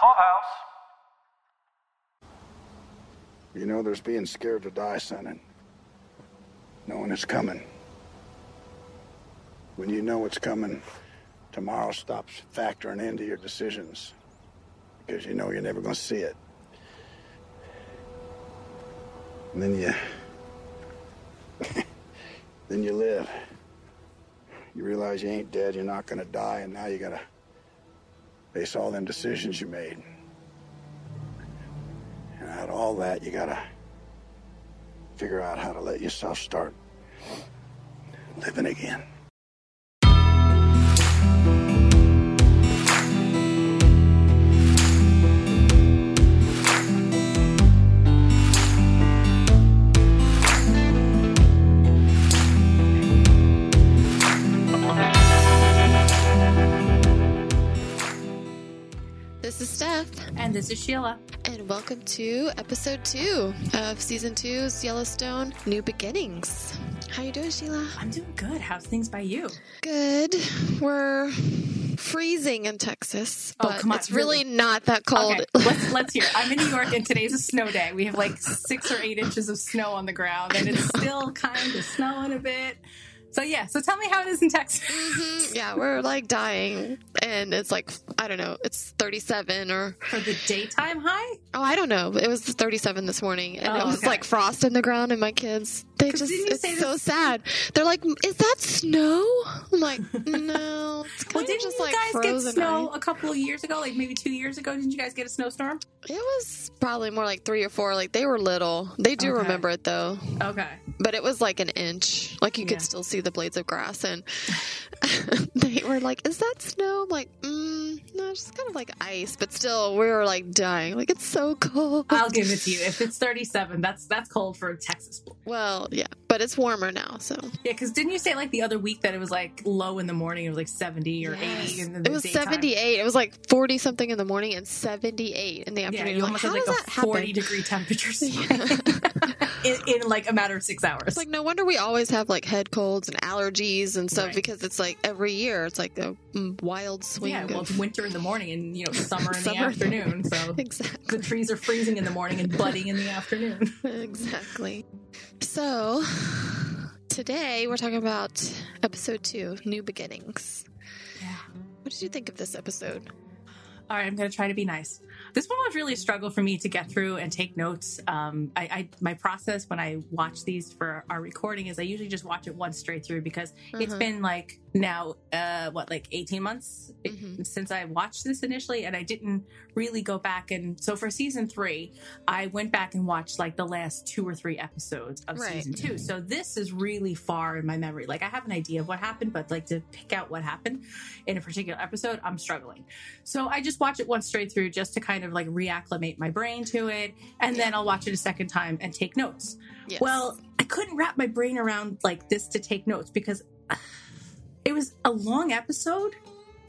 Clubhouse. You know, there's being scared to die, son, and knowing it's coming. When you know it's coming, tomorrow stops factoring into your decisions because you know you're never going to see it. And then you. then you live. You realize you ain't dead, you're not going to die, and now you got to face all them decisions you made. And out of all that, you got to figure out how to let yourself start living again. This is Sheila. and welcome to episode two of season two's Yellowstone New Beginnings. How you doing, Sheila? I'm doing good. How's things by you? Good. We're freezing in Texas, Oh, but come on, it's really, really? not that cold. Okay, let's let's hear. I'm in New York and today's a snow day. We have like six or eight inches of snow on the ground and it's still kind of snowing a bit. So yeah, so tell me how it is in Texas. Mhm. Yeah, we're like dying, and it's like I don't know, it's 37 or For the daytime high? oh, I don't know. It was 37 this morning, and it Oh, was okay. like frost in the ground, and my kids they just it's so this- sad. They're like, "Is that snow?" I'm like, "No, it's Well, didn't just you like guys get snow ice." a couple of years ago? Like maybe two years ago? Didn't you guys get a snowstorm? It was probably more like three or four. Like they were little. They do Okay. remember it though, Okay. But it was like an inch. Like you Yeah. could still see the blades of grass, and they were like, "Is that snow?" I'm like, mm, "No, it's just kind of like ice." But still, we were like dying. Like it's so cold. I'll give it to you. If it's 37, that's that's cold for Texas. well, yeah, but it's warmer now, so Yeah, because didn't you say like the other week that it was like low in the morning? It was like 70 or Yes. 80 in the it was daytime? 78. It was like 40 something in the morning and 78 in the Yeah, afternoon. you almost how had like a that happen? 40 degree temperature in, in like a matter of six hours. It's like no wonder we always have like head colds and allergies and stuff Right. because it's like every year it's like a mm, Mm, wild swing. yeah, well, of- it's winter in the morning and you know summer in the afternoon. So exactly, the trees are freezing in the morning and budding in the afternoon. exactly. So today we're talking about episode two, New Beginnings. Yeah. What did you think of this episode? All right, I'm going to try to be nice. This one was really a struggle for me to get through and take notes. Um, I, I my process when I watch these for our recording is I usually just watch it once straight through because it's Uh-huh. been like now uh, what like 18 months Mhm. since I watched this initially, and I didn't really go back and so for season three, I went back and watched like the last two or three episodes of Right. season two. So this is really far in my memory. Like I have an idea of what happened, but like to pick out what happened in a particular episode, I'm struggling. So I just watch it once straight through just to kind of like reacclimate my brain to it. And then I'll watch it a second time and take notes. Yes. Well, I couldn't wrap my brain around like this to take notes because uh, it was a long episode.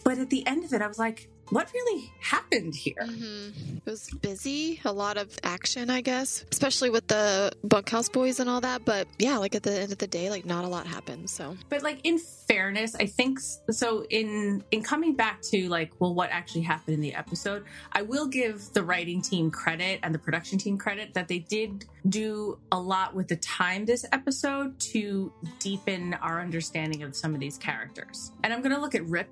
But at the end of it, I was like, what really happened here? hmm It was busy, a lot of action, I guess, especially with the bunkhouse boys and all that. But yeah, like at the end of the day, like not a lot happened. So But like in fairness, I think so. In in coming back to like, well, what actually happened in the episode, I will give the writing team credit and the production team credit that they did do a lot with the time this episode to deepen our understanding of some of these characters. And I'm going to look at Rip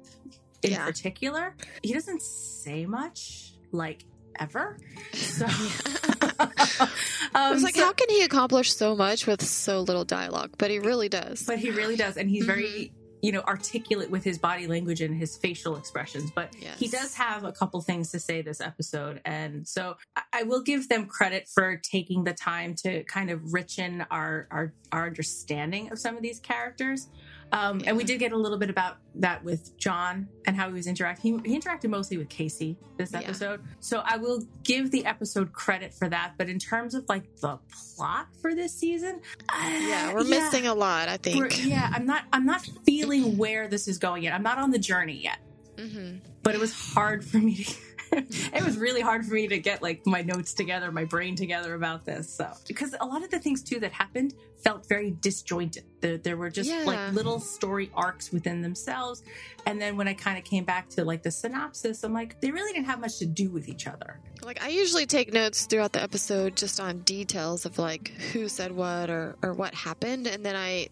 in Yeah. particular. He doesn't say much, like ever. So. I was Um, like, so- how can he accomplish so much with so little dialogue? But he really does. but he really does and he's very you know articulate with his body language and his facial expressions but he does have a couple things to say this episode and so I- i will give them credit for taking the time to kind of richen our our, our understanding of some of these characters um, and we did get a little bit about that with John and how he was interacting. He, he interacted mostly with Kayce this Yeah. episode. So I will give the episode credit for that. But in terms of like the plot for this season, yeah, we're uh, yeah. missing a lot. I We're- think. yeah, I'm not. I'm not feeling where this is going yet. I'm not on the journey yet. hmm But it was hard for me to. it was really hard for me to get like my notes together, my brain together about this. So, because a lot of the things too that happened felt very disjointed. There, there were just Yeah. like little story arcs within themselves. And then when I kind of came back to like the synopsis, I'm like, they really didn't have much to do with each other. Like I usually take notes throughout the episode just on details of like who said what or or what happened and then I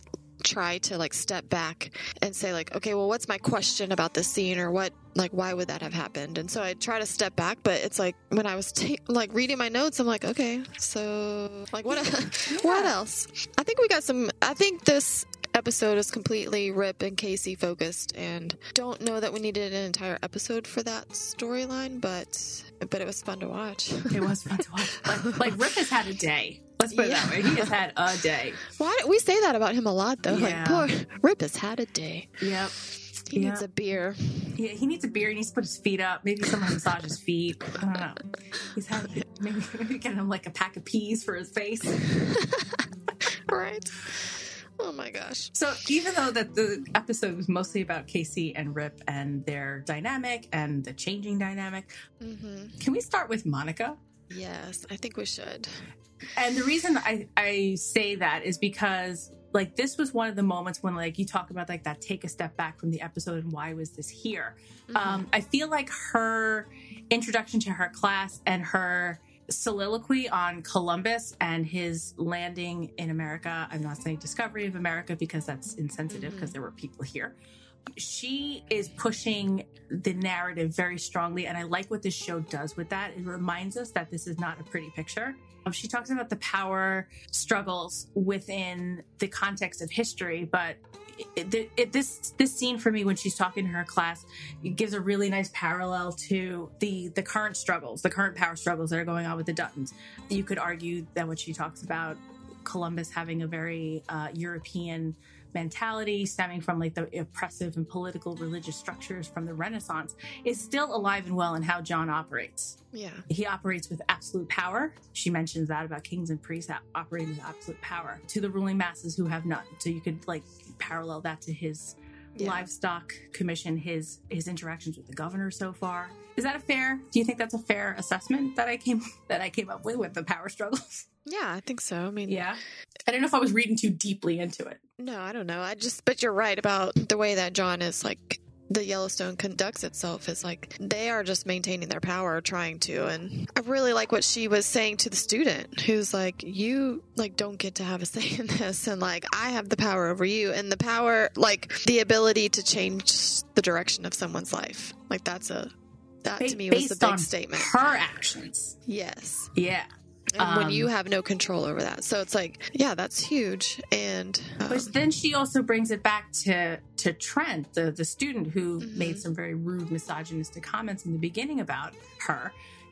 try to like step back and say like okay well what's my question about this scene or what like why would that have happened? And so I try to step back but it's like when I was ta- like reading my notes I'm like okay so like what what else? I think we got some I think this episode is completely Rip and Kayce focused and don't know that we needed an entire episode for that storyline but but it was fun to watch. It was fun to watch. Like, like Rip has had a day. Let's put it that way. He has had a day. Why we say that about him a lot though? Yeah. Like poor Rip has had a day. Yep. He Yeah. needs a beer. Yeah, he needs a beer. He needs to put his feet up. Maybe someone massage his feet. I don't know. He's had maybe, maybe get him like a pack of peas for his face. Right. Oh my gosh. So even though that the episode was mostly about Kayce and Rip and their dynamic and the changing dynamic, mm-hmm. can we start with Monica? Yes, I think we should. And the reason I, I say that is because like this was one of the moments when like you talk about like that take a step back from the episode and why was this here um, i feel like her introduction to her class and her soliloquy on columbus and his landing in america. I'm not saying discovery of america because that's insensitive because there were people here. She is pushing the narrative very strongly and i like what this show does with that. It reminds us that this is not a pretty picture. Um, she talks about the power struggles within the context of history but it, it, this this scene for me when she's talking to her class it gives a really nice parallel to the the current struggles the current power struggles that are going on with the duttons you could argue that what she talks about columbus having a very uh, european mentality stemming from like the oppressive and political religious structures from the renaissance is still alive and well in how john operates Yeah. he operates with absolute power. She mentions that about kings and priests operating with absolute power to the ruling masses who have none. So you could like parallel that to his Yeah. livestock commission, his his interactions with the governor so far. Is that a fair? Do you think that's a fair assessment that I came that I came up with with the power struggles? Yeah, I think so. I mean, Yeah, I don't know if I was reading too deeply into it. no, I don't know. I just, but you're right about the way that John is like the Yellowstone conducts itself is like they are just maintaining their power, trying to. And I really like what she was saying to the student who's like, you like don't get to have a say in this. And like, I have the power over you and the power, like the ability to change the direction of someone's life. Like that's a, that to me was a big statement. Her actions, Yes. yeah. And when Um, you have no control over that. So it's like, yeah, that's huge. And um, But then she also brings it back to to Trent, the the student who Mhm. made some very rude, misogynistic comments in the beginning about her.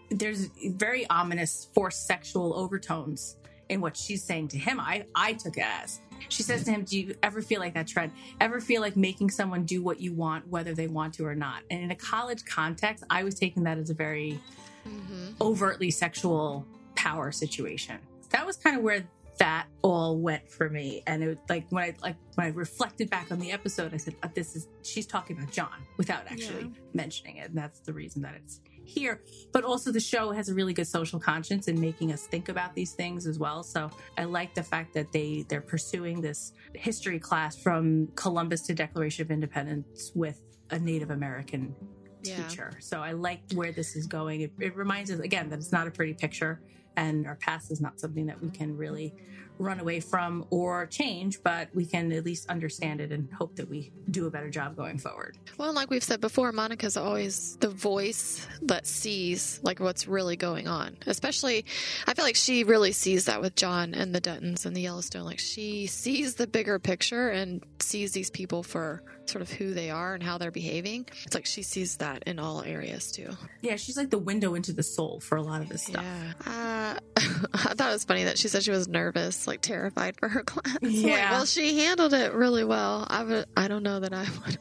There's very ominous, forced sexual overtones in what she's saying to him. I I took it as she says to him, "Do you ever feel like that, Trent? Ever feel like making someone do what you want, whether they want to or not?" And in a college context, I was taking that as a very mhm. overtly sexual power situation. That was kind of where that all went for me. And it was like when I like when I reflected back on the episode, I said, uh, "This is she's talking about John without actually mentioning it." And that's the reason that it's here. But also, the show has a really good social conscience in making us think about these things as well. So I like the fact that they they're pursuing this history class from Columbus to Declaration of Independence with a Native American Yeah. teacher. So I like where this is going. It, it reminds us again that it's not a pretty picture and our past is not something that we can really run away from or change, but we can at least understand it and hope that we do a better job going forward. Well, like we've said before, Monica's always the voice that sees like what's really going on. Especially, I feel like she really sees that with John and the Duttons and the Yellowstone. Like she sees the bigger picture and sees these people for sort of who they are and how they're behaving. It's like she sees that in all areas too. Yeah, she's like the window into the soul for a lot of this stuff. Yeah. Uh, I thought it was funny that she said she was nervous, like terrified for her class. I'm like, Yeah. well, she handled it really well. I would. I don't know that I would.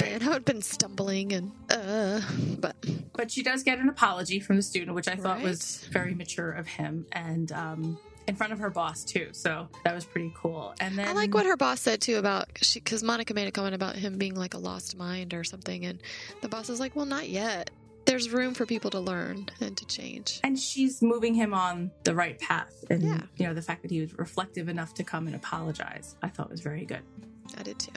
Man, I would have been stumbling and uh, but But she does get an apology from the student, which I thought Right. was very mature of him and um in front of her boss too. So that was pretty cool. And then I like what her boss said too about she because Monica made a comment about him being like a lost mind or something, and the boss was like, "Well, not yet." There's room for people to learn and to change. and she's moving him on the right path and Yeah. you know the fact that he was reflective enough to come and apologize i thought was very good I did too.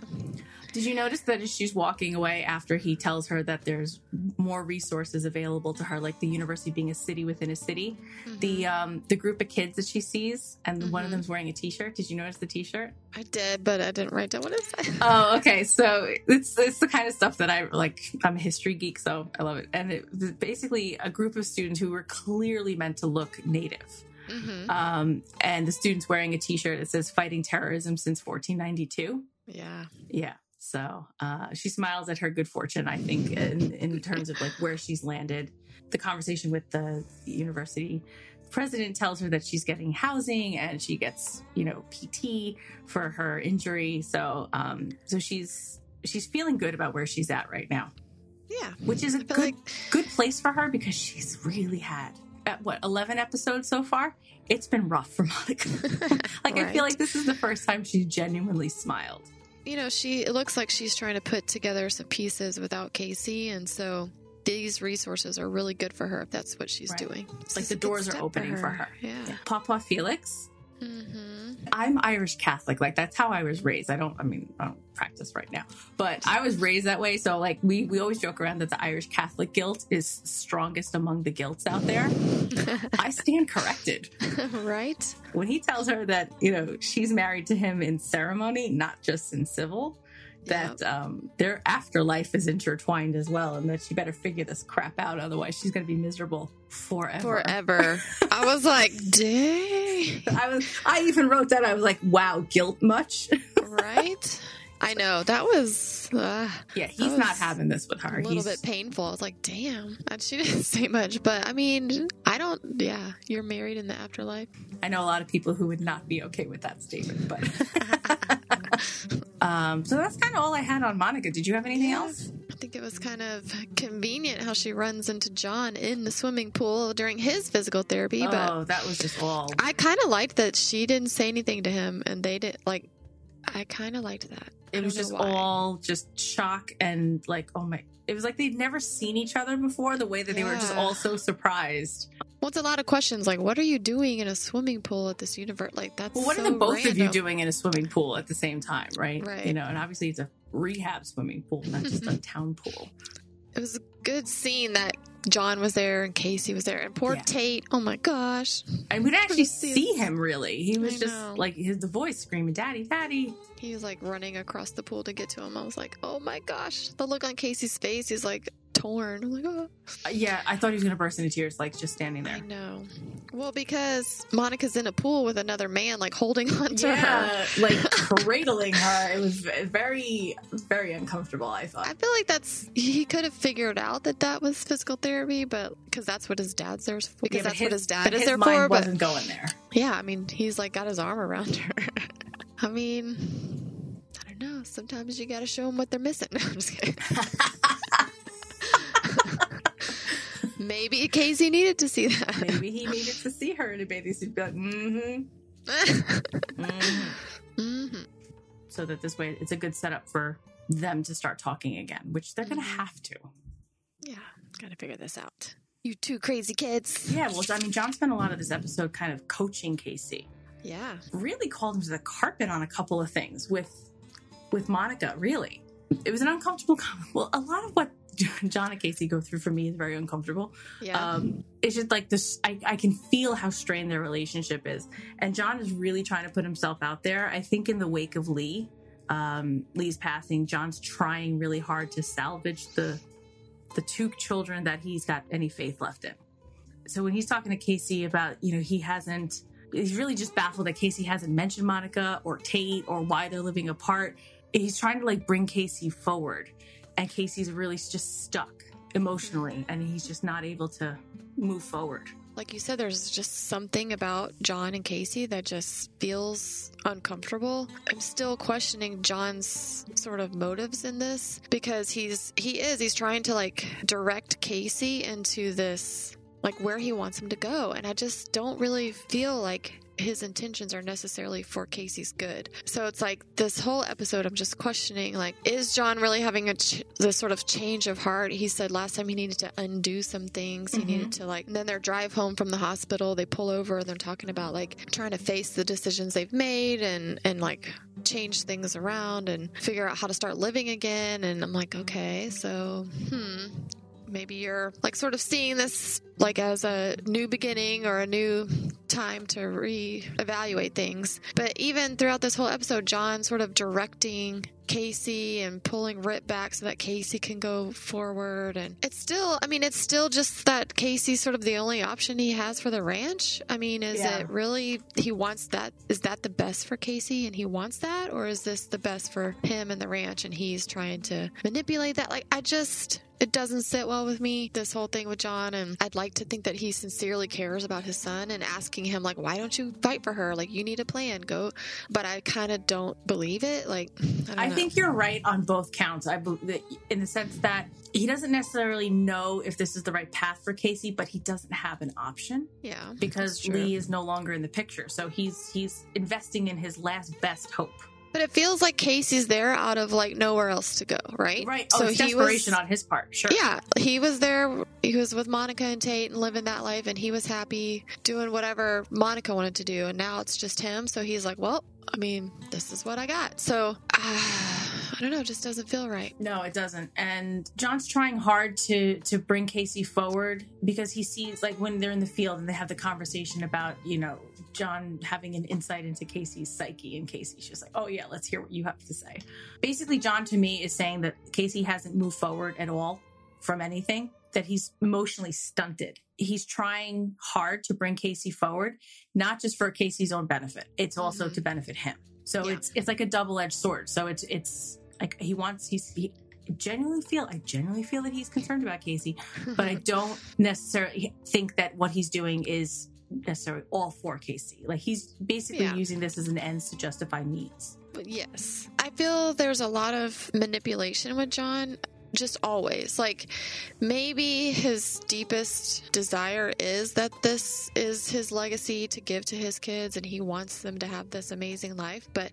did you notice that as she's walking away after he tells her that there's more resources available to her like the university being a city within a city the um the group of kids that she sees and one of Mhm. them's wearing a t-shirt did you notice the t-shirt I did, but I didn't write down what it said. Oh, okay. So it's it's the kind of stuff that I like. I'm a history geek, so I love it. And it was basically a group of students who were clearly meant to look native. hmm Um, and the students wearing a T-shirt that says "Fighting Terrorism since 1492." Yeah. Yeah. So uh, she smiles at her good fortune. I think in in terms of like where she's landed. The conversation with the university president tells her that she's getting housing and she gets you know PT for her injury. So um, so she's she's feeling good about where she's at right now, Yeah. which is a good like good place for her because she's really had at what 11 episodes so far it's been rough for monica like i feel like this is the first time she's genuinely smiled you know, she it looks like she's trying to put together some pieces without Kayce, and so these resources are really good for her if that's what she's Right. doing. like the doors are opening for her. Yeah. papa felix hmm i'm irish catholic. Like that's how i was raised. I don't i mean i don't practice right now. But i was raised that way. So like we we always joke around that the irish catholic guilt is strongest among the guilts out there. I stand corrected. Right? when he tells her that you know she's married to him in ceremony not just in civil that um, their afterlife is intertwined as well and that she better figure this crap out otherwise she's going to be miserable forever Forever. I was like, dang. i was i even wrote that i was like wow guilt much Right? I know. That was uh, yeah he's That not having this with her a little he's bit painful. I was like, damn. And she didn't say much, but I mean, I don't, yeah, you're married in the afterlife. i know a lot of people who would not be okay with that statement but um so that's kind of all i had on monica did you have anything Yeah. else I think it was kind of convenient how she runs into John in the swimming pool during his physical therapy, but oh that was just all I kind of liked that she didn't say anything to him and they didn't like I kind of liked that. It was just why. all just shock and like oh my it was like they'd never seen each other before the way that they were just all so surprised Well, it's a lot of questions like what are you doing in a swimming pool at this universe? Like that's well what so are the both of you doing in a swimming pool at the same time right Right. you know and obviously it's a rehab swimming pool not just a mm-hmm. town pool It was a good scene that John was there and Kayce was there and poor Yeah. Tate. Oh my gosh, and we didn't actually see see him really he was I just know. like his the voice screaming daddy daddy he was like running across the pool to get to him. I was like, oh my gosh, the look on Casey's face is like torn. I'm like, oh. Uh, yeah i thought he was gonna burst into tears like just standing there I know. Well, because Monica's in a pool with another man, like holding on to her. like cradling her it was very very uncomfortable i thought. I feel like that's he could have figured out that that was physical therapy, but because that's what his dad's there for. Because Yeah, but that's what his dad but is his there mind for. But wasn't going there yeah, I mean, he's like got his arm around her. I mean, I don't know. Sometimes you got to show them what they're missing. No, I'm just kidding. Maybe Kayce needed to see that. Maybe he needed to see her in a bathing suit. Be like, mm-hmm, mm-hmm. hmm So that this way, it's a good setup for them to start talking again, which they're going to have to. Yeah, got to figure this out. You two crazy kids. Yeah. Well, I mean, John spent a lot of this episode kind of coaching Kayce. Yeah. Really called him to the carpet on a couple of things with with Monica. Really, it was an uncomfortable. Well, a lot of what John and Kayce go through for me is very uncomfortable. Yeah. um, it's just like this I, I can feel how strained their relationship is and john is really trying to put himself out there i think in the wake of lee um, lee's passing john's trying really hard to salvage the the two children that he's got any faith left in. So when he's talking to kayce about you know he hasn't he's really just baffled that kayce hasn't mentioned monica or tate or why they're living apart. He's trying to like bring kayce forward and kayce's really just stuck emotionally and he's just not able to move forward like you said, there's just something about John and Kayce that just feels uncomfortable. I'm still questioning John's sort of motives in this because he's he is he's trying to like direct Kayce into this like where he wants him to go, and I just don't really feel like his intentions are necessarily for Kayce's good. So it's like this whole episode, I'm just questioning, like, is John really having a ch- this sort of change of heart? He said last time he needed to undo some things. He needed to like. And then their drive home from the hospital, they pull over. They're talking about like trying to face the decisions they've made and and like change things around and figure out how to start living again. And I'm like, okay, so hmm maybe you're like sort of seeing this like as a new beginning or a new time to reevaluate things. But even throughout this whole episode, John sort of directing Kayce and pulling Rip back so that Kayce can go forward. And it's still, I mean, it's still just that Kayce's sort of the only option he has for the ranch. I mean, is Yeah. it really, he wants that? Is that the best for Kayce and he wants that? Or is this the best for him and the ranch and he's trying to manipulate that? Like, I just, it doesn't sit well with me, this whole thing with John. And I'd like to think that he sincerely cares about his son and asking him, like, why don't you fight for her? Like, you need a plan, go. But I kind of don't believe it. Like, I don't I think you're right on both counts. I believe that in the sense that he doesn't necessarily know if this is the right path for Kayce, but he doesn't have an option yeah, because. Lee is no longer in the picture. So he's he's investing in his last best hope. But it feels like Kayce's there out of like nowhere else to go, right? Right. Oh, it's he desperation was, on his part. Sure. Yeah, he was there. He was with Monica and Tate and living that life, and he was happy doing whatever Monica wanted to do. And now it's just him. So he's like, well, I mean, this is what I got. So uh, I don't know. It just doesn't feel right. No, it doesn't. And John's trying hard to to bring Kayce forward because he sees like when they're in the field and they have the conversation about, you know, John having an insight into Kayce's psyche and Kayce's just like, "Oh yeah, let's hear what you have to say." Basically, John to me is saying that Kayce hasn't moved forward at all from anything, that he's emotionally stunted. He's trying hard to bring Kayce forward, not just for Kayce's own benefit. It's also Mhm. to benefit him. So Yeah. it's it's like a double-edged sword. So it's it's like he wants he's he genuinely feel I genuinely feel that he's concerned about Kayce, but I don't necessarily think that what he's doing is necessarily all for Kayce. Like he's basically Yeah. using this as an ends to justify means. But yes, I feel there's a lot of manipulation with John. Just always. Like, maybe his deepest desire is that this is his legacy to give to his kids and he wants them to have this amazing life. But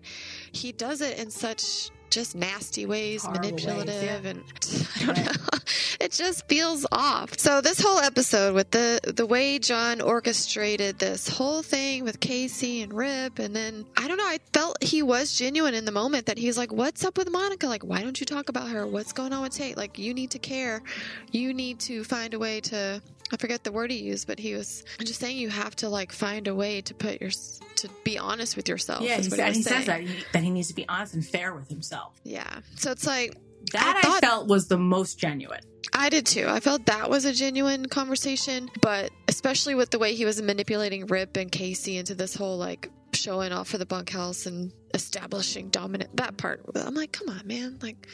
he does it in such just nasty ways, Horrible ways, manipulative, yeah. and I don't Right. know. It just feels off. So this whole episode with the the way John orchestrated this whole thing with Kayce and Rip, and then I don't know. I felt he was genuine in the moment that he's like, "What's up with Monica? Like, why don't you talk about her? What's going on with Tate? Like, you need to care. You need to find a way to." I forget the word he used, but he was just saying you have to like find a way to put your to be honest with yourself. yeah, is he, said, he says that he, that he needs to be honest and fair with himself. Yeah. So it's like That I, thought- felt was the most genuine. I did too. I felt that was a genuine conversation, but especially with the way he was manipulating Rip and Kayce into this whole like showing off for the bunkhouse and establishing dominant that part. I'm like, come on, man. Like,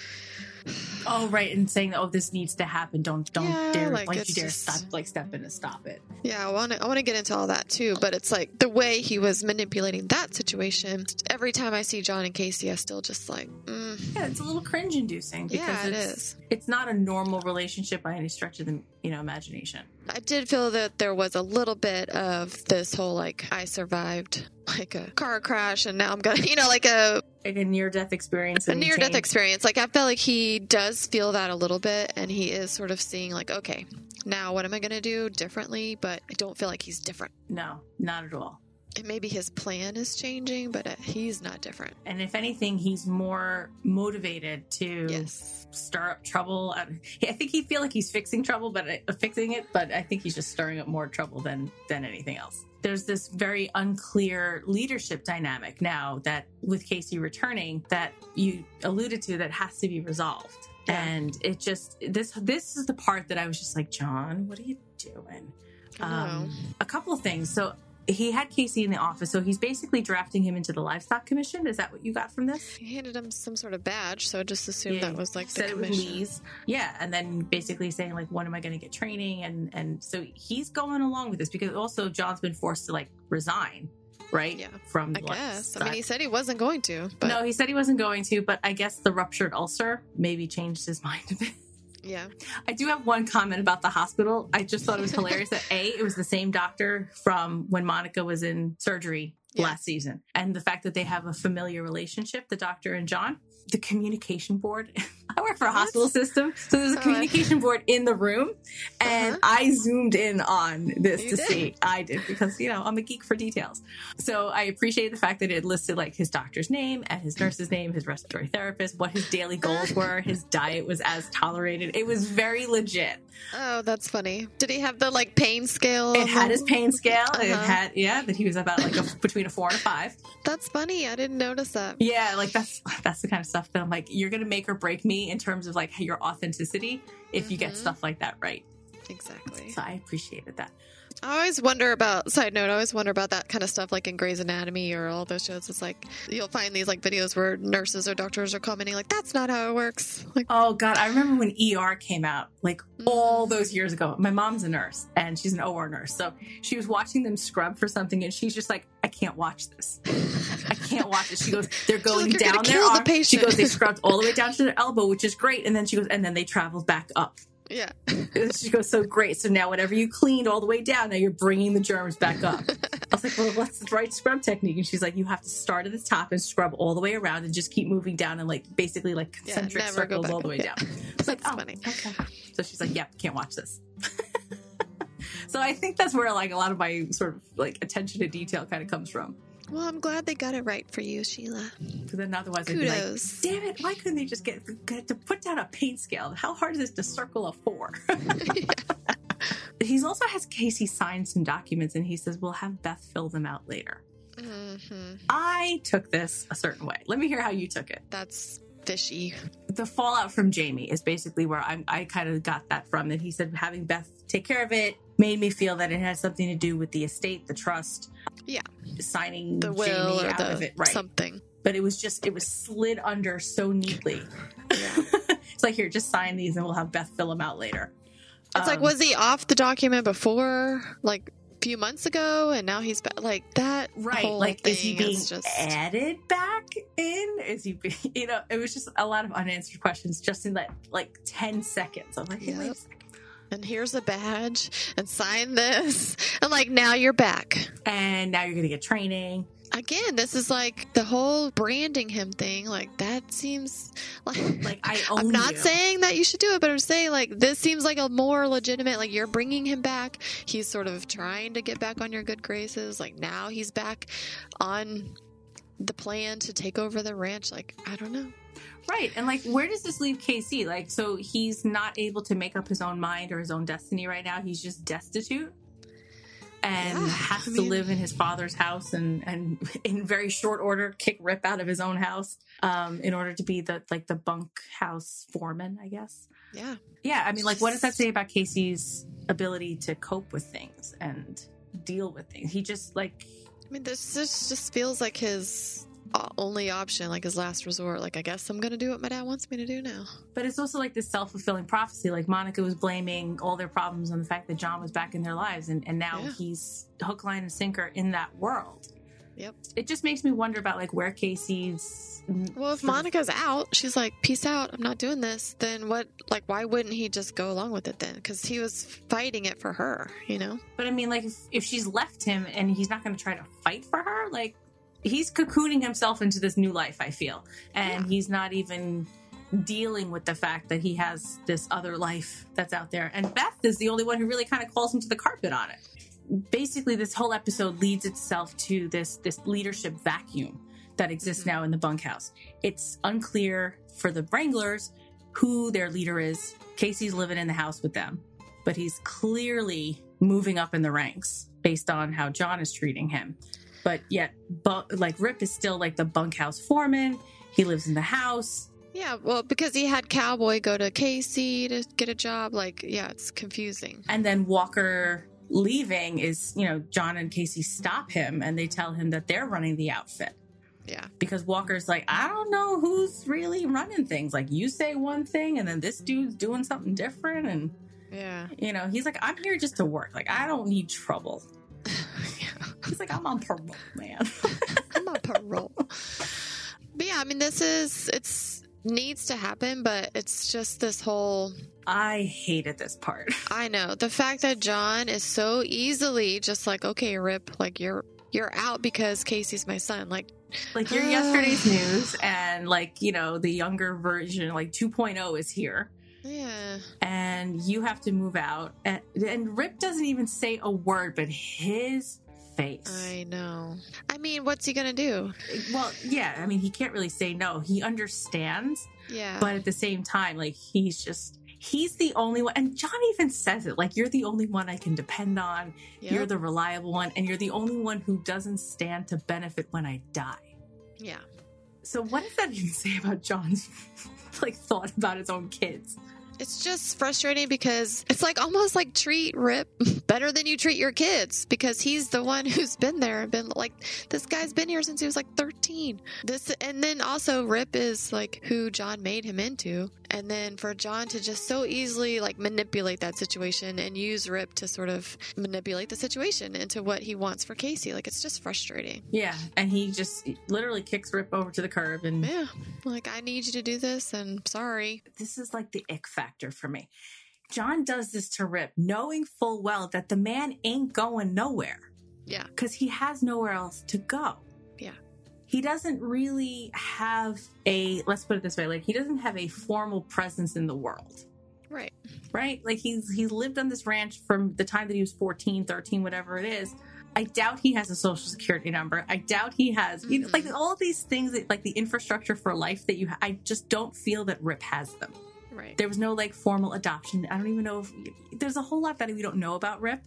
Oh, right, and saying oh, this needs to happen. Don't don't Yeah, dare like, like, you dare just- stop like step in and stop it. yeah, I want to I want to get into all that too, but it's like the way he was manipulating that situation. Every time I see John and Kayce, I still just like, mm, Yeah, it's a little cringe inducing because Yeah, it it's, is. it's not a normal relationship by any stretch of the you know imagination. I did feel that there was a little bit of this whole like I survived like a car crash and now I'm gonna you know like a Like a near death experience. a near death experience. Like I felt like he does feel that a little bit, and he is sort of seeing like, okay, now what am I going to do differently? But I don't feel like he's different. No, not at all. Maybe his plan is changing, but uh, he's not different. And if anything, he's more motivated to Yes. stir up trouble. I I think he feel like he's fixing trouble, but uh, fixing it. But I think he's just stirring up more trouble than than anything else. There's this very unclear leadership dynamic now that with Kayce returning that you alluded to that has to be resolved. Yeah. And it just this this is the part that I was just like, John, what are you doing? Um, a couple of things. So he had Kayce in the office, so he's basically drafting him into the livestock commission. Is that what you got from this? he handed him some sort of badge, so I just assumed Yeah, that was like the it was commission. Yeah, and then basically saying like, when am I going to get training? And and so he's going along with this because also John's been forced to like resign, right? Yeah, from I guess. I mean, he said he wasn't going to, but no, he said he wasn't going to, but I guess the ruptured ulcer maybe changed his mind a bit. Yeah. I do have one comment about the hospital. I just thought it was hilarious that A, it was the same doctor from when Monica was in surgery Yeah. last season. And the fact that they have a familiar relationship, the doctor and John, the communication board. I work for a hospital system. So there's a Oh, I- communication board in the room. And Uh-huh. I zoomed in on this You to did. see. I did because, you know, I'm a geek for details. So I appreciate the fact that it listed like his doctor's name and his nurse's name, his respiratory therapist, what his daily goals were, his diet was as tolerated. It was very legit. Oh, that's funny. Did he have the like pain scale? It had his pain scale. It Uh-huh. had, yeah, that he was about like a, between a four and a five. That's funny. I didn't notice that. Yeah, like that's that's the kind of stuff that I'm like, you're gonna make or break me in terms of like your authenticity if you get Mhm. stuff like that right. Exactly. So I appreciated that. I always wonder about side note. I always wonder about that kind of stuff, like in Grey's Anatomy or all those shows. It's like you'll find these like videos where nurses or doctors are commenting like, "That's not how it works." Like, Oh god, I remember when ER came out, like all those years ago. My mom's a nurse and she's an OR nurse. So she was watching them scrub for something and she's just like, I can't watch this. I can't watch it. She goes, they're going down their kill the arm. She goes, they scrubbed all the way down to their elbow, which is great. And then she goes, and then they traveled back up. Yeah, She goes, so great. So now whatever you cleaned all the way down, now you're bringing the germs back up. I was like, well, what's the right scrub technique? And she's like, you have to start at the top and scrub all the way around and just keep moving down and like basically like concentric go circles all the way down. It's like, oh, funny. okay. So she's like, yep, can't watch this. so I think that's where like a lot of my sort of like attention to detail kind of comes from. Well, I'm glad they got it right for you, Sheila. Because then otherwise I'd be like, Kudos. damn it, why couldn't they just get, get to put down a paint scale? How hard is it to circle a four? He's also has Kayce sign some documents and he says, we'll have Beth fill them out later. Mm-hmm. I took this a certain way. Let me hear how you took it. That's fishy. The fallout from Jamie is basically where I, I kind of got that from. That he said having Beth take care of it made me feel that it had something to do with the estate, the trust. Yeah. Signing The will Jamie or out the of it. Right. something. but it was just, it was slid under so neatly. Yeah. it's like, here, just sign these and we'll have Beth fill them out later. It's like, Um, was he off the document before, like a few months ago, and now he's back? Like that, Right. Like, is he being just added back in? Is he, be, you know, it was just a lot of unanswered questions just in that like 10 seconds. I'm like, hey, wait a Yep. And here's a badge and sign this, and like now you're back And now you're going to get training. again. This is like the whole branding him thing. Like that seems like. Like, I own I'm not you. saying that you should do it, but I'm saying like this seems like a more legitimate. Like you're bringing him back. He's sort of trying to get back on your good graces. Like now he's back on the plan to take over the ranch. Like I don't know. Right. And like, where does this leave Kayce? Like, so he's not able to make up his own mind or his own destiny right now. He's just destitute and Yeah, has I to live in his father's house and, and in very short order kick Rip out of his own house um, in order to be the, like the bunk house foreman, I guess. Yeah. Yeah. I mean, like, what does that say about Kayce's ability to cope with things and deal with things? He just like, I mean, this, this just feels like his Uh, only option, like his last resort. Like, I guess I'm going to do what my dad wants me to do now. But it's also like this self fulfilling prophecy. Like Monica was blaming all their problems on the fact that John was back in their lives, and, and now Yeah. he's hook, line, and sinker in that world. Yep. It just makes me wonder about like where Kayce's. Well, if Monica's out, she's like, peace out. I'm not doing this. Then what? Like, why wouldn't he just go along with it then? Because he was fighting it for her, you know? But I mean, like if, if she's left him and he's not going to try to fight for her, like he's cocooning himself into this new life. I feel, and Yeah. he's not even dealing with the fact that he has this other life that's out there. And Beth is the only one who really kind of calls him to the carpet on it. Basically, this whole episode leads itself to this this leadership vacuum that exists Mhm. now in the bunkhouse. It's unclear for the Wranglers who their leader is. Kayce's living in the house with them, but he's clearly moving up in the ranks based on how John is treating him. But yet, bu- like Rip is still like the bunkhouse foreman. He lives in the house. Yeah, well, because he had Cowboy go to Kayce to get a job. Like, yeah, it's confusing. And then Walker leaving is, you know, John and Kayce stop him and they tell him that they're running the outfit. Yeah. Because Walker's like, I don't know who's really running things. Like, you say one thing and then this dude's doing something different. And, Yeah. you know, he's like, I'm here just to work. Like, I don't need trouble. He's like, I'm on parole, man. I'm on parole. but yeah, I mean, this is, it's, needs to happen, but it's just this whole I hated this part. I know. The fact that John is so easily just like, okay, Rip, like you're you're out because Kayce's my son. Like, like you're uh, yesterday's news, and like you know the younger version, like 2.0, is here. yeah, and you have to move out. And, and Rip doesn't even say a word, but his face. I know. I mean, what's he gonna do? Well, yeah, I mean, he can't really say no. He understands, Yeah, but at the same time, like, he's just. He's the only one, and John even says it like, You're the only one I can depend on. Yep. You're the reliable one, and you're the only one who doesn't stand to benefit when I die. yeah. So, what does that even say about John's like thought about his own kids? It's just frustrating because it's like almost like treat Rip better than you treat your kids because he's the one who's been there and been like this guy's been here since he was like 13. This and then also Rip is like who John made him into. And then for John to just so easily like manipulate that situation and use Rip to sort of manipulate the situation into what he wants for Kayce, like it's just frustrating. Yeah, and he just literally kicks Rip over to the curb and Yeah. Like I need you to do this and sorry. this is like the ick factor for me. John does this to Rip, knowing full well that the man ain't going nowhere Yeah. because he has nowhere else to go. Yeah. He doesn't really have a, let's put it this way, like he doesn't have a formal presence in the world, Right. right? Like he's he's lived on this ranch from the time that he was 14, 13, whatever it is. I doubt he has a social security number. I doubt he has you know, like all these things that like the infrastructure for life that you ha- I just don't feel that Rip has them. Right. There was no like formal adoption. I don't even know if there's a whole lot that we don't know about Rip,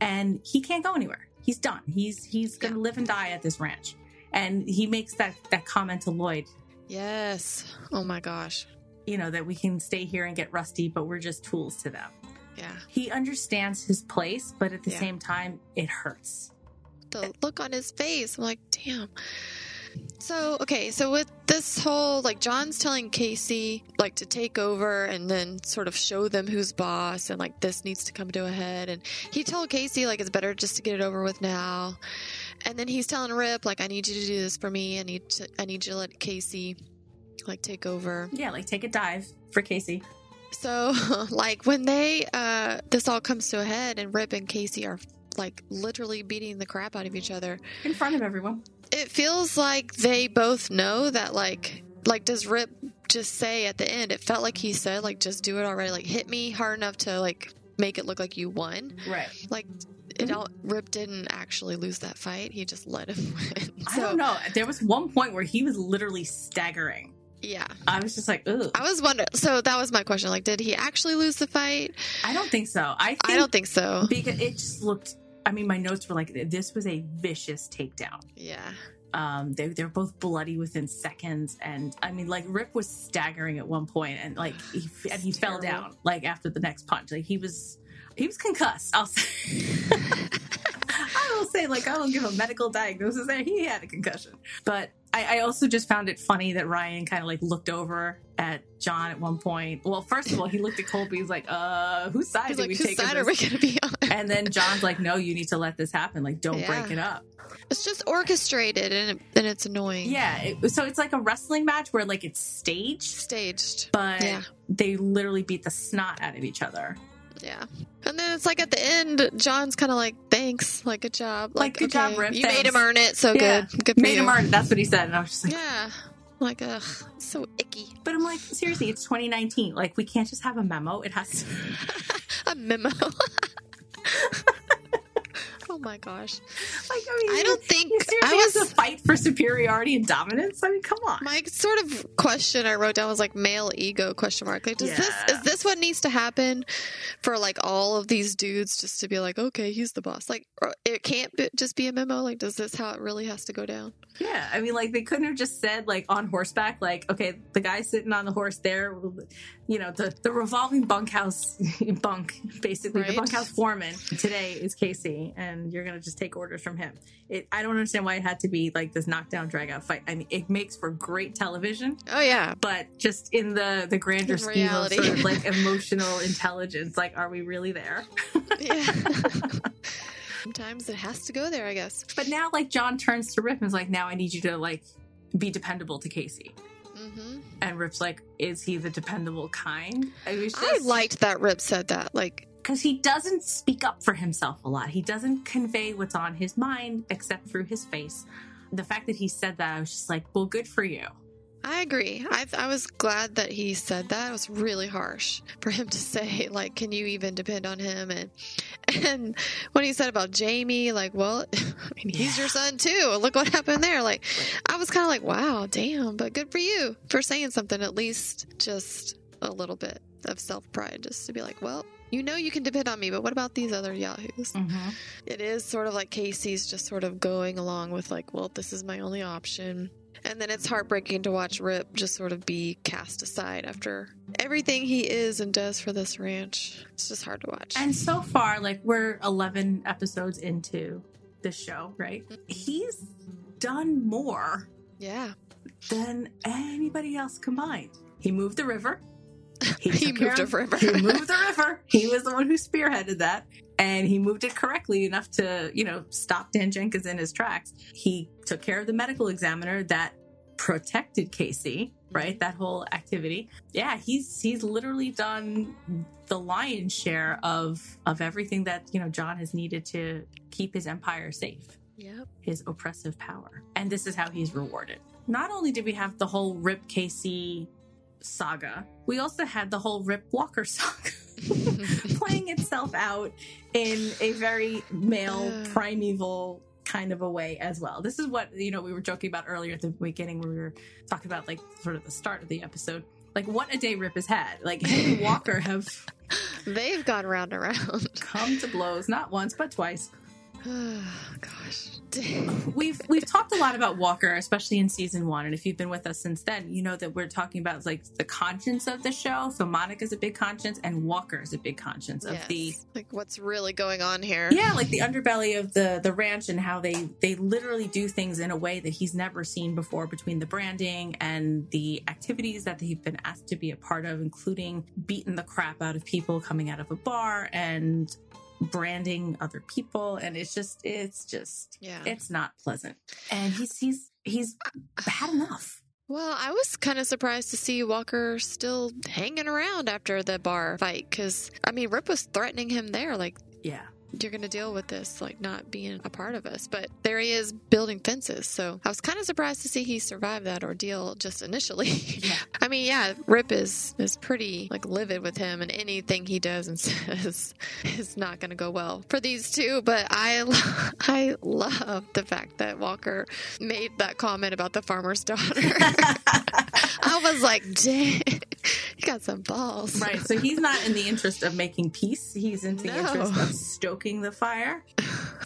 and he can't go anywhere. He's done. He's he's gonna live and die at this ranch. And he makes that that comment to Lloyd, Yes. Oh my gosh. you know, that we can stay here and get rusty, but we're just tools to them. Yeah. He understands his place, but at the Yeah. same time, it hurts. the look on his face. I'm like, damn. So, okay, so with this whole, like, John's telling Kayce, like, to take over and then sort of show them who's boss and, like, this needs to come to a head. And he told Kayce, like, it's better just to get it over with now. And then he's telling Rip, like, I need you to do this for me. I need to, I need you to let Kayce, like, take over. Yeah, like take a dive for Kayce. So, like, when they, uh, this all comes to a head and Rip and Kayce are, like, literally beating the crap out of each other in front of everyone. it feels like they both know that like like does rip just say at the end it felt like he said like just do it already like hit me hard enough to like make it look like you won Right. like it all rip didn't actually lose that fight he just let him win I don't know. There was one point where he was literally staggering. yeah I was just like, ugh. i was wondering so that was my question like did he actually lose the fight I don't think so. I think i don't think so because it just looked. I mean, my notes were like, this was a vicious takedown. yeah Um, they they're both bloody within seconds, and I mean, like Rip was staggering at one point, and like he and he It's fell down like after the next punch. Like he was he was concussed. I'll say. I will say, like, I will give a medical diagnosis there. He had a concussion. But I, I also just found it funny that Ryan kind of like looked over at John at one point. Well, first of all, he looked at Colby. He's like, uh, whose side he's like we whose take? in side are we gonna be on And then John's like, no, you need to let this happen. Like, don't break it up. it's just orchestrated and, it, and it's annoying Yeah. It, so it's like a wrestling match where like it's staged, staged but Yeah. they literally beat the snot out of each other. Yeah. And then it's like at the end, John's kind of like, thanks, like, good job. Like, good job, Rip, You thanks." made him earn it, so Yeah. good. Good Made you. him earn. It. That's what he said. And I was just like, Yeah. Like, ugh, so icky. but I'm like, seriously, it's 2019. Like, we can't just have a memo. It has to. A memo. oh my gosh. Like, I mean, I don't think I was. a fight for superiority and dominance. I mean, come on. my sort of question I wrote down was like male ego question mark. Like, does this is this what needs to happen for like all of these dudes just to be like, okay, he's the boss? Like, it can't be, just be a memo. Like, does this how it really has to go down? Yeah, I mean, like they couldn't have just said like on horseback, like okay, the guy sitting on the horse there, you know, the the revolving bunkhouse bunk, basically the bunkhouse foreman today is Kayce, and you're gonna just take orders from him. It, I don't understand why it had to be like this knockdown drag out fight. I mean, it makes for great television, Oh yeah, but just in the the grander In scheme reality. of sort of like emotional intelligence, like are we really there? yeah. Sometimes it has to go there, I guess. But now, like John turns to Rip and is like, "Now I need you to like be dependable to Kayce." Mm-hmm. And Rip's like, is he the dependable kind? I was I liked that Rip said that. Like, because he doesn't speak up for himself a lot. He doesn't convey what's on his mind except through his face. The fact that he said that, I was just like, well, good for you. I agree. I, I was glad that he said that. It was really harsh for him to say, like, can you even depend on him? And and when he said about Jamie, like, well, I mean, he's Yeah. your son too. Look what happened there. Like, I was kind of like, wow, damn, but good for you for saying something, at least just a little bit of self pride, just to be like, well, you know you can depend on me, but what about these other yahoos? Mm-hmm. It is sort of like Kayce's just sort of going along with like, well, this is my only option. And then it's heartbreaking to watch Rip just sort of be cast aside after everything he is and does for this ranch. It's just hard to watch. And so far, like we're 11 episodes into this show, right? He's done more yeah. than anybody else combined. He moved the river. He took care moved a of- river. He moved the river. He was the one who spearheaded that. And he moved it correctly enough to, you know, stop Dan Jenkins in his tracks. He took care of the medical examiner that protected Kayce, right? That whole activity. Yeah, he's he's literally done the lion's share of of everything that, you know, John has needed to keep his empire safe Yep. his oppressive power. And this is how he's rewarded. Not only did we have the whole Rip Kayce saga, we also had the whole Rip Walker saga playing itself out in a very male, primeval kind of a way as well. This is what, you know, we were joking about earlier at the beginning when we were talking about like sort of the start of the episode. Like what a day Rip has had. Like him and Walker have They've gone round and round. come to blows not once but twice. Oh, gosh. We've we've talked a lot about Walker, especially in season one. And if you've been with us since then, you know that we're talking about like the conscience of the show. So Monica's a big conscience, and Walker is a big conscience of the Like, what's really going on here? yeah, like the underbelly of the the ranch and how they they literally do things in a way that he's never seen before between the branding and the activities that they've been asked to be a part of, including beating the crap out of people coming out of a bar and branding other people and it's just it's just Yeah. it's not pleasant. And he's he's he's had enough. Well, I was kind of surprised to see Walker still hanging around after the bar fight because, I mean, Rip was threatening him there, like, yeah you're going to deal with this, like, not being a part of us. But there he is building fences. So I was kind of surprised to see he survived that ordeal just initially. Yeah. I mean, yeah, Rip is, is pretty, like, livid with him, and anything he does and says is not going to go well for these two. But I, lo- I love the fact that Walker made that comment about the farmer's daughter. I was like, dang, you got some balls. right so he's not in the interest of making peace. He's into the interest of stoking the fire.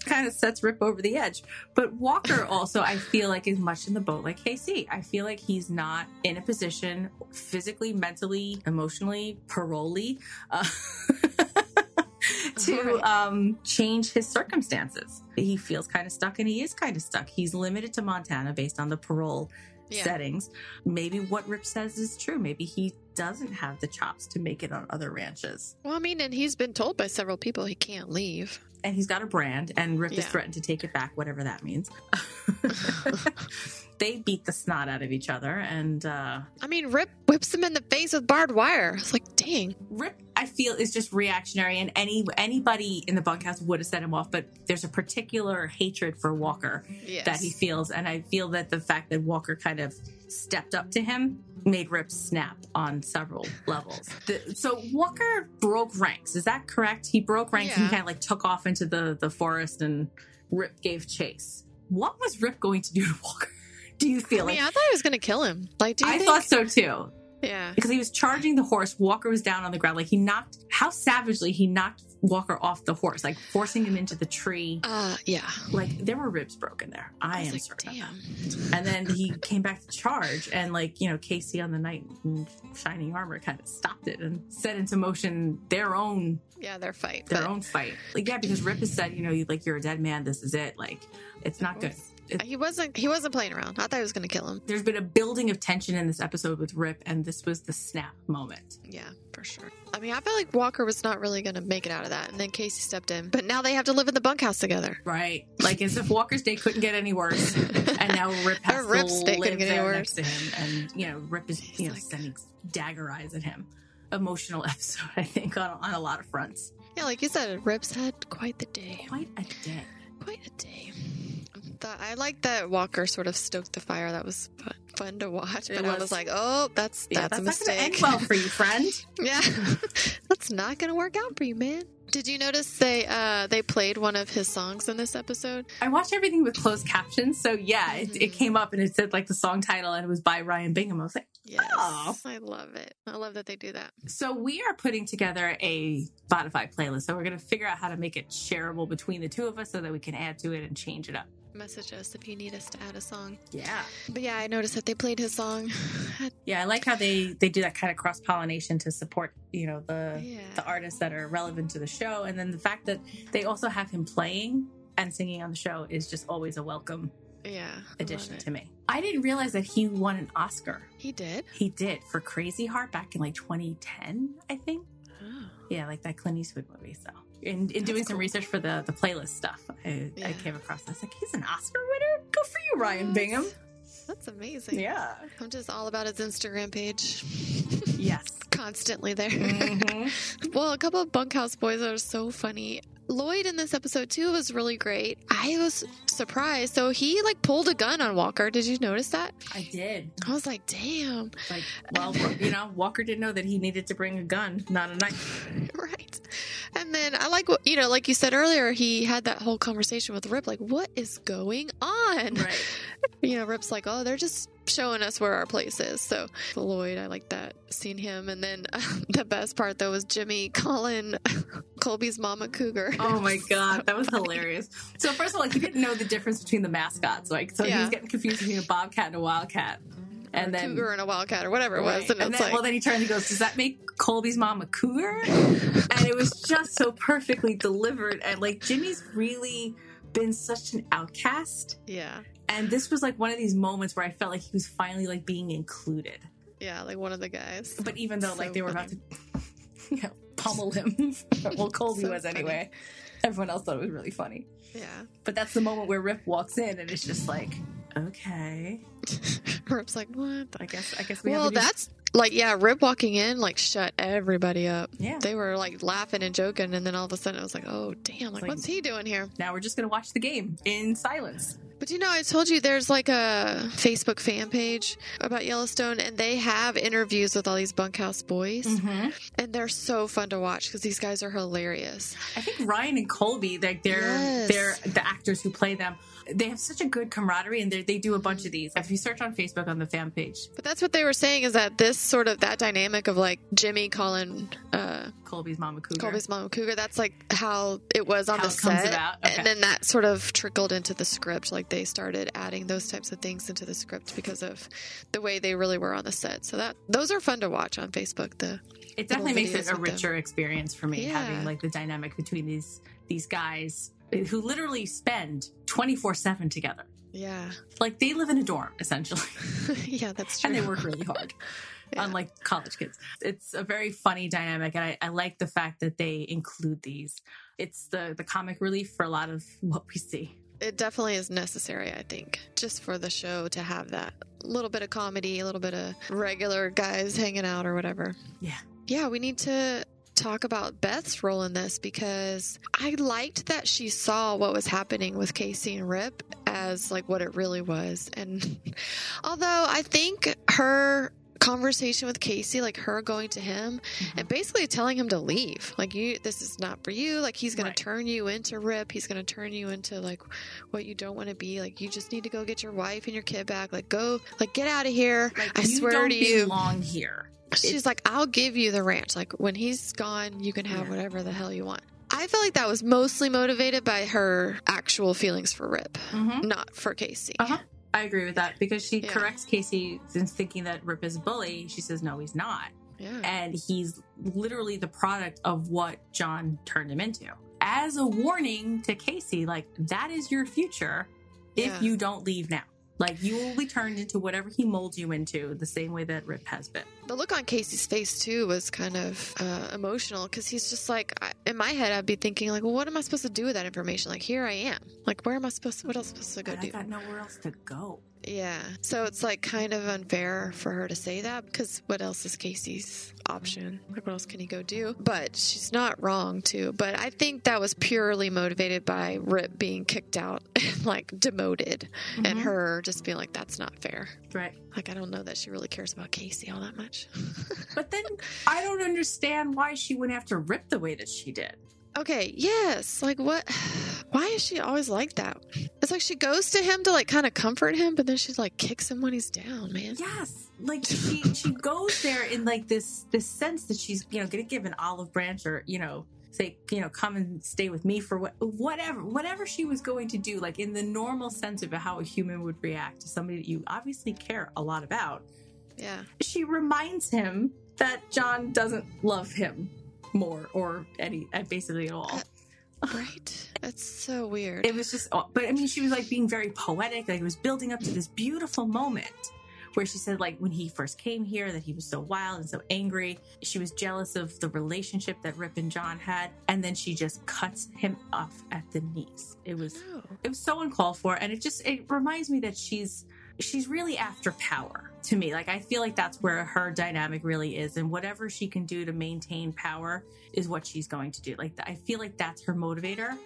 Kind of sets rip over the edge. But walker also i feel like is much in the boat like kayce i feel like he's not in a position physically mentally emotionally parolee uh, to um, change his circumstances. He feels kind of stuck and he is kind of stuck. He's limited to montana based on the parole Yeah. settings. Maybe what Rip says is true. Maybe he doesn't have the chops to make it on other ranches. Well, I mean, and he's been told by several people he can't leave. And he's got a brand, and Rip has Yeah. threatened to take it back, whatever that means. they beat the snot out of each other, and uh, I mean, Rip whips them in the face with barbed wire. It's like, dang. Rip, I feel, is just reactionary, and any anybody in the bunkhouse would have set him off. But there's a particular hatred for Walker Yes. that he feels, and I feel that the fact that Walker kind of stepped up to him made Rip snap on several levels. The, so Walker broke ranks, is that correct? He broke ranks. and Yeah. He kind of like took off into the the forest, and Rip gave chase. What was Rip going to do to Walker? Do you feel I mean, like? I thought he was going to kill him. Like, do you I think? thought so too Yeah. because he was charging the horse. Walker was down on the ground. Like he knocked, how savagely he knocked Walker off the horse, like forcing him into the tree. Uh, yeah. Like there were ribs broken there. I, was am like, certain. damn. that. And then he came back to charge, and like you know, Kayce on the knight in shining armor kind of stopped it and set into motion their own Yeah, their fight. their but own fight. Like yeah, because Rip has said, you know, you like you're a dead man. This is it. Like it's not good. It- He wasn't. He wasn't playing around. I thought he was going to kill him. there's been a building of tension in this episode with Rip, and this was the snap moment. Yeah, for sure. I mean, I felt like Walker was not really going to make it out of that, and then Kayce stepped in. But now they have to live in the bunkhouse together. Right. Like as if Walker's day couldn't get any worse. And now Rip has Rip's to day live couldn't any there worse. next to him. And, you know, Rip is, you know, like- sending dagger eyes at him. Emotional episode, I think, on, on a lot of fronts. Yeah, like you said, Rip's had quite the day. Quite a day. Quite a day. The, I like that Walker sort of stoked the fire. That was fun, fun to watch. But I was. was like, oh, that's Yeah, that's, that's, a not mistake. end well for you, friend. yeah, that's not gonna work out for you, man. Did you notice they uh they played one of his songs in this episode? I watched everything with closed captions, so yeah, it, it Mhm. came up and it said like the song title and it was by Ryan Bingham. I was like, Yes, Oh. I love it. I love that they do that. so we are putting together a Spotify playlist. So we're going to figure out how to make it shareable between the two of us so that we can add to it and change it up. Message us if you need us to add a song. Yeah. But yeah, I noticed that they played his song. Yeah, I like how they they do that kind of cross pollination to support you know the Yeah. the artists that are relevant to the show, and then the fact that they also have him playing and singing on the show is just always a welcome Yeah, addition to me. I didn't realize that he won an Oscar. He did. He did for Crazy Heart back in like 2010, I think. Oh. Yeah, like that Clint Eastwood movie. So, in, in doing some research for the the playlist stuff, I, Yeah. I came across. I was like, he's an Oscar winner. Go for you, Ryan What? Bingham. That's amazing. Yeah. I'm just all about his Instagram page. Yes. Constantly there. Mhm. well, a couple of bunkhouse boys are so funny. Lloyd in this episode too was really great. I was surprised. So he like pulled a gun on Walker. Did you notice that? I did. I was like, damn. Like, well, you know, Walker didn't know that he needed to bring a gun, not a knife. right. And then I like what you know, like you said earlier, he had that whole conversation with Rip, like, what is going on? Right. You know, Rip's like, oh, they're just showing us where our place is. So Lloyd, I like that, seeing him. And then the best part though was Jimmy calling Colby's mama Cougar. Oh my So god, that was funny. hilarious. So first of all, he didn't know the difference between the mascots. Like, so he was getting confused between a bobcat and a wildcat. And then cougar and a wildcat or whatever it was. Right. And, And it's then, like, well, then he turned and goes, "Does that make Colby's mom a cougar?" and it was just so perfectly delivered. And like Jimmy's really been such an outcast, yeah, and this was like one of these moments where I felt like he was finally like being included. yeah, like one of the guys. But even though like they were funny. about to you know, pummel him, well, Colby So was funny. anyway. Everyone else thought it was really funny. Yeah. But that's the moment where Rip walks in, and it's just like, okay, Rip's like, what? I guess I guess we Well, have a new- that's like, yeah, Rip walking in, like, shut everybody up. yeah. They were like laughing and joking, and then all of a sudden it was like, oh, damn, like, like- what's he doing here? Now we're just gonna watch the game in silence. But you know, I told you there's like a Facebook fan page about Yellowstone, and they have interviews with all these bunkhouse boys, Mm-hmm. and they're so fun to watch because these guys are hilarious. I think Ryan and Colby, like they're Yes. they're the actors who play them. They have such a good camaraderie, and they they do a bunch of these. If you search on Facebook on the fan page, But that's what they were saying is that this sort of that dynamic of like Jimmy calling uh, Colby's mama cougar. Colby's mom Cougar, that's like how it was on How the set. about, okay. And then that sort of trickled into the script. Like they started adding those types of things into the script because of the way they really were on the set. So that those are fun to watch on Facebook. The it definitely makes it a with them. richer experience for me Yeah. having like the dynamic between these these guys who literally spend twenty four seven together. yeah. Like they live in a dorm essentially, yeah, that's true. and they work really hard. Yeah. Unlike college kids, it's a very funny dynamic, and I, I like the fact that they include these. It's the the comic relief for a lot of what we see. it definitely is necessary, I think, just for the show to have that little bit of comedy, a little bit of regular guys hanging out or whatever. Yeah. Yeah, we need to talk about Beth's role in this because I liked that she saw what was happening with Kayce and Rip as like what it really was. And although I think her conversation with Kayce, like her going to him and basically telling him to leave. Like you this is not for you. Like he's going Right. to turn you into Rip. He's going to turn you into like what you don't want to be. Like you just need to go get your wife and your kid back. Like go like get out of here. Like, I swear don't to you. belong here. She's like, I'll give you the ranch. Like when he's gone, you can have Yeah. whatever the hell you want. I feel like that was mostly motivated by her actual feelings for Rip, Mm-hmm. not for Kayce. Uh-huh. I agree with that because she Yeah. corrects Kayce in thinking that Rip is a bully. She says, no, he's not. Yeah. And he's literally the product of what John turned him into. As a warning to Kayce, like, that is your future if Yeah. you don't leave now. Like, you will be turned into whatever he molds you into, the same way that Rip has been. The look on Kayce's face too was kind of uh, emotional because he's just like, I, in my head, I'd be thinking like, well, what am I supposed to do with that information? Like, here I am. Like, where am I supposed? To, what else supposed to go But I do? got nowhere else to go. Yeah. So it's like kind of unfair for her to say that because what else is Kayce's option? Like, what else can he go do? But she's not wrong, too. But I think that was purely motivated by Rip being kicked out and like demoted and mm-hmm. her just being like, that's not fair. Right. Like, I don't know that she really cares about Kayce all that much. But then I don't understand why she went after Rip the way that she did. Okay, yes. Like what why is she always like that? It's like she goes to him to like kind of comfort him, but then she like kicks him when he's down, man. Yes, like she she goes there in like this this sense that she's you know gonna give an olive branch or you know say you know come and stay with me for what whatever whatever she was going to do like in the normal sense of how a human would react to somebody that you obviously care a lot about. Yeah. She reminds him that John doesn't love him more or any uh, basically at all. Right? That's so weird. it was just but i mean she was like being very poetic like it was building up to this beautiful moment where she said like when he first came here that he was so wild and so angry she was jealous of the relationship that rip and john had and then she just cuts him off at the knees it was No. it was so uncalled for and it just it reminds me that she's she's really after power to me like i feel like that's where her dynamic really is and whatever she can do to maintain power is what she's going to do like i feel like that's her motivator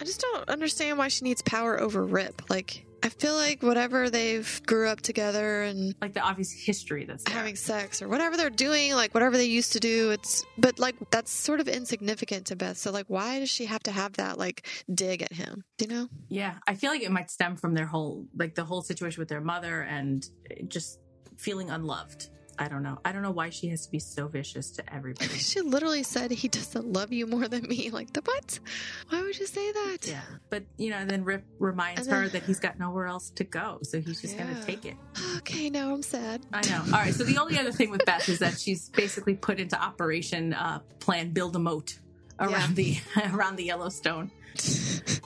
I just don't understand why she needs power over Rip. Like I feel like whatever they've grew up together and like the obvious history that's there. having sex or whatever they're doing, like whatever they used to do, it's but like that's sort of insignificant to Beth. So like why does she have to have that like dig at him? Do you know? Yeah, I feel like it might stem from their whole like the whole situation with their mother and just feeling unloved. I don't know. I don't know why she has to be so vicious to everybody. She literally said he doesn't love you more than me. Like the what? Why would you say that? Yeah, but you know, and then Rip reminds then- her that he's got nowhere else to go, so he's just Yeah. gonna take it. Okay, now I'm sad. I know. All right. So the only other thing with Beth is that she's basically put into operation uh, plan build a moat around the around the Yellowstone.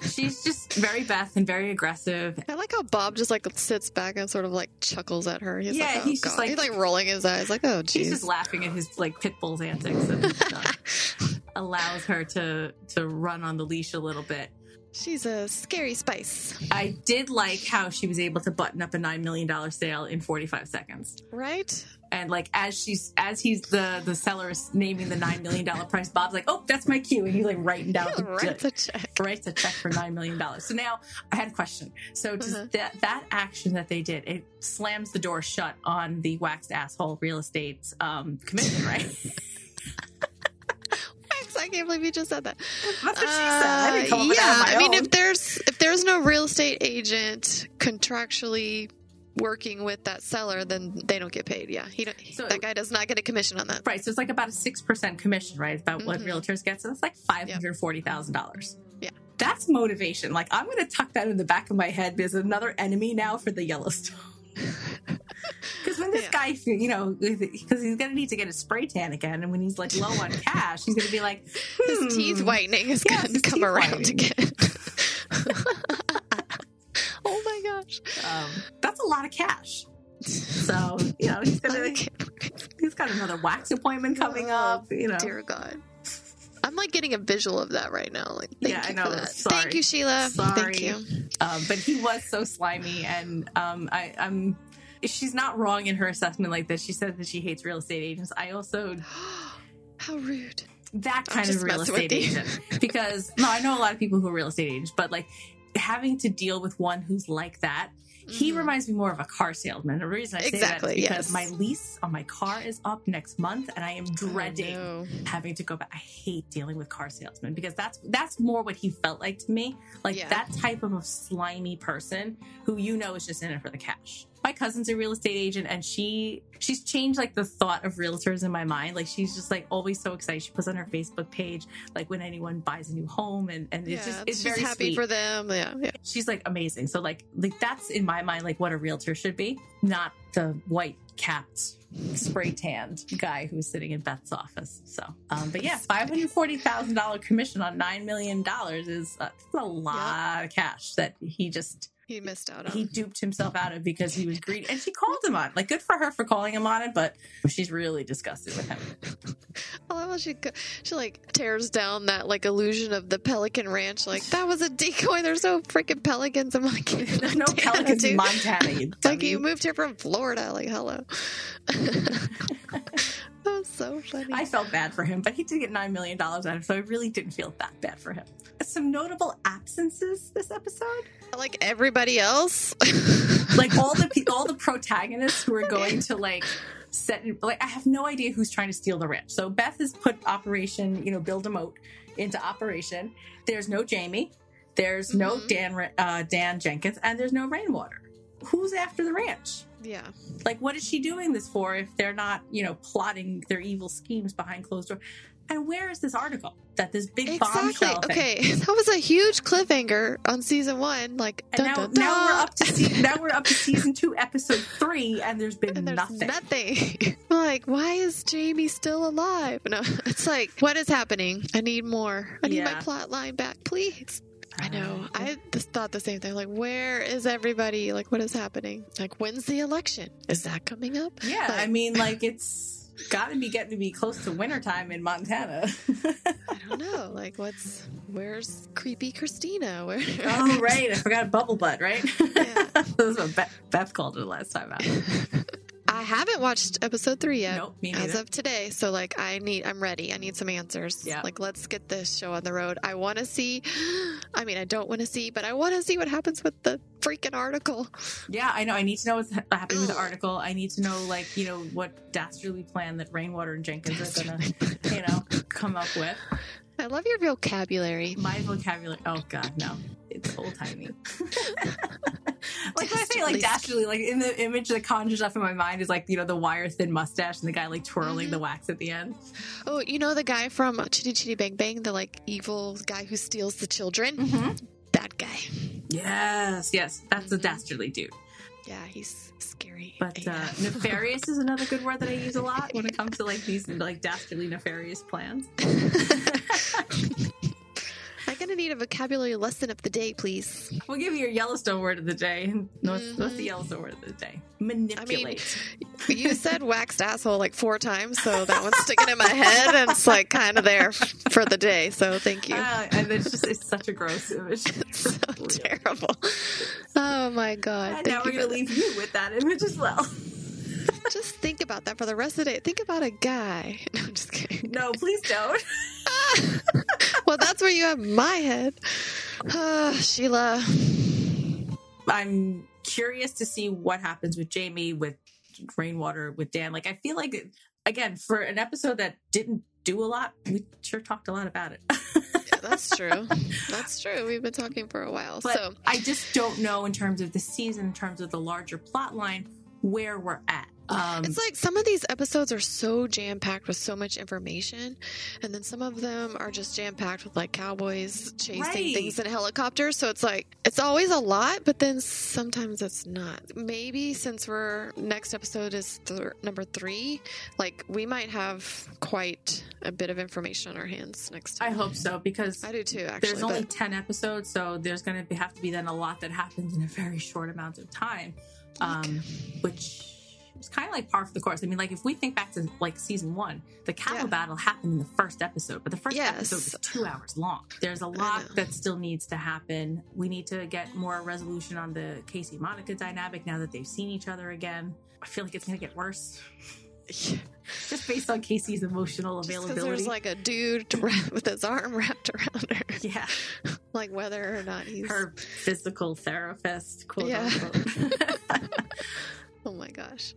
She's just very Beth and very aggressive. I like how Bob just like sits back and sort of like chuckles at her. He's Yeah, like, oh, he's just like- he's like rolling his eyes, like, oh, He's just laughing at his like pit bull's antics and allows her to to run on the leash a little bit. She's a scary spice, I did like how she was able to button up a nine million dollar sale in forty five seconds. right? And like as she's as he's the the seller is naming the nine million dollar price, Bob's like, "Oh, that's my cue," and he's like writing down the Writes a check. writes a check for nine million dollars. So now I had a question. So does Uh-huh. that that action that they did, it slams the door shut on the waxed asshole real estate um, commission, right? I can't believe you just said that. That's what she said. I didn't come up with yeah, that on my I mean, own. if there's if there's no real estate agent contractually working with that seller, then they don't get paid. Yeah, he don't. So- that guy does not get a commission on that. Right, so it's like about a six percent commission, right? About what Mhm. realtors get. So that's like five hundred forty thousand dollars. Yeah. that's motivation. Like I'm going to tuck that in the back of my head. There's another enemy now for the Yellowstone. Because when this Yeah. guy, you know, because he's going to need to get a spray tan again, and when he's like low on cash, he's going to be like, His hmm, teeth whitening is Yes, gonna come around whitening. again. oh my gosh! Um, that's a lot of cash. So you know, he's gonna he's got another wax appointment coming Oh, up. You know, Dear God. I'm like getting a visual of that right now. Like, thank Yeah, I you know. for that. Thank you, Sheila. Sorry. Thank you. um, but he was so slimy, and um, I, I'm. She's not wrong in her assessment like this. She says that she hates real estate agents. I also How rude. that kind of real estate agent because no, I know a lot of people who are real estate agents, but like having to deal with one who's like that. He Mhm. reminds me more of a car salesman. The reason I say Exactly, that is because yes. my lease on my car is up next month, and I am dreading Oh, no. having to go back. I hate dealing with car salesmen because that's that's more what he felt like to me. Like Yeah. that type of a slimy person who you know is just in it for the cash. My cousin's a real estate agent and she she's changed like the thought of realtors in my mind. Like she's just like always so excited. She puts on her Facebook page like when anyone buys a new home and, and it's just it's she's very happy sweet. for them. Yeah, yeah. she's like amazing. So like like that's in my mind like what a realtor should be, not the white capped spray tanned guy who's sitting in Beth's office. So, um, but yeah, five hundred forty thousand dollar commission on nine million dollars is uh, a lot of cash that he just he missed out on. he duped himself out of because he was greedy, and she called him on. it. Like, good for her for calling him on it, but she's really disgusted with him. I love how she she like tears down that like illusion of the Pelican Ranch. Like that was a decoy. There's no freaking pelicans. I'm like, There's no Montana, pelicans in. Montana. You Like you moved here from Florida. Like hello. that was so funny. I felt bad for him, but he did get nine million dollars out of it, so I really didn't feel that bad for him. Some notable absences this episode, like everybody else. like all the pe- all the protagonists who are going to like set. Like I have no idea who's trying to steal the ranch. So Beth has put Operation, you know, build a moat into operation. There's no Jamie. There's no Mhm. Dan uh, Dan Jenkins, and there's no Rainwater. Who's after the ranch? yeah. Like, what is she doing this for if they're not, you know, plotting their evil schemes behind closed doors? And where is this article that this big Exactly. bombshell thing? Okay, that was a huge cliffhanger on season one. Like, dun, now, dun, now we're up to se- now we're up to season two, episode three, and there's been and there's nothing. nothing. Like, why is Jamie still alive? No, it's like, what is happening? I need more. I need my plot line back, please. I know. I thought the same thing. Like, where is everybody? Like, what is happening? Like, when's the election? Is that coming up? yeah, Like, I mean, like it's got to be getting to be close to wintertime in Montana. I don't know. Like, what's where's creepy Christina? Where? oh, right, I forgot bubble butt, right? Yeah. That's what Beth, Beth called it last time out. I haven't watched episode three yet. Nope, me as of today. So like I need I'm ready. I need some answers. Yeah. Like let's get this show on the road. I want to see I mean I don't want to see, but I want to see what happens with the freaking article. Yeah, I know. I need to know what's happening with the article. I need to know, like, you know, what dastardly plan that Rainwater and Jenkins are gonna, you know, come up with. I love your vocabulary. My vocabulary. Oh God, no, it's old timey. like when I say like Dastardly. like in the image that conjures up in my mind is like you know the wire thin mustache and the guy like twirling the mm-hmm. wax at the end. Oh, you know the guy from Chitty Chitty Bang Bang, the like evil guy who steals the children? Mm-hmm. That guy. Yes, yes, that's a dastardly dude. Yeah, he's scary. But uh, nefarious is another good word that I use a lot when it comes to like these like dastardly nefarious plans. Gonna need a vocabulary lesson of the day, please. We'll give you your Yellowstone word of the day. What's, what's Mhm. the Yellowstone word of the day? Manipulate. You said waxed asshole like four times, so that one's sticking in my head, and it's like kind of there for the day. So thank you. Ah, and it's just it's such a gross image. It's so terrible. Oh my god! And Thank now we're gonna that. leave you with that image as well. Just think about that for the rest of the day. Think about a guy. No, I'm just kidding. No, please don't. Well, that's where you have my head. Ah, Sheila. I'm curious to see what happens with Jamie, with Rainwater, with Dan. Like I feel like again for an episode that didn't do a lot, we sure talked a lot about it. That's true. That's true. We've been talking for a while. But so I just don't know in terms of the season, in terms of the larger plot line, where we're at. Um, It's like some of these episodes are so jam packed with so much information, and then some of them are just jam packed with like cowboys chasing Right. things in helicopters. So it's like it's always a lot, but then sometimes it's not. Maybe since we're next episode is th- number three, like we might have quite a bit of information on our hands next time. I hope so because I do too. Actually, there's only but- 10 episodes so there's going to have to be then a lot that happens in a very short amount of time um, which is kind of like par for the course. I mean like if we think back to like season one the cattle Yeah. battle happened in the first episode but the first Yes. episode was two hours long. There's a lot that still needs to happen. We need to get more resolution on the kayce monica dynamic now that they've seen each other again. I feel like it's going to get worse. Just based on kayce's emotional Just availability there's like a dude with his arm wrapped around her, yeah. Like whether or not he's her physical therapist, quote Yeah. unquote. Oh my gosh.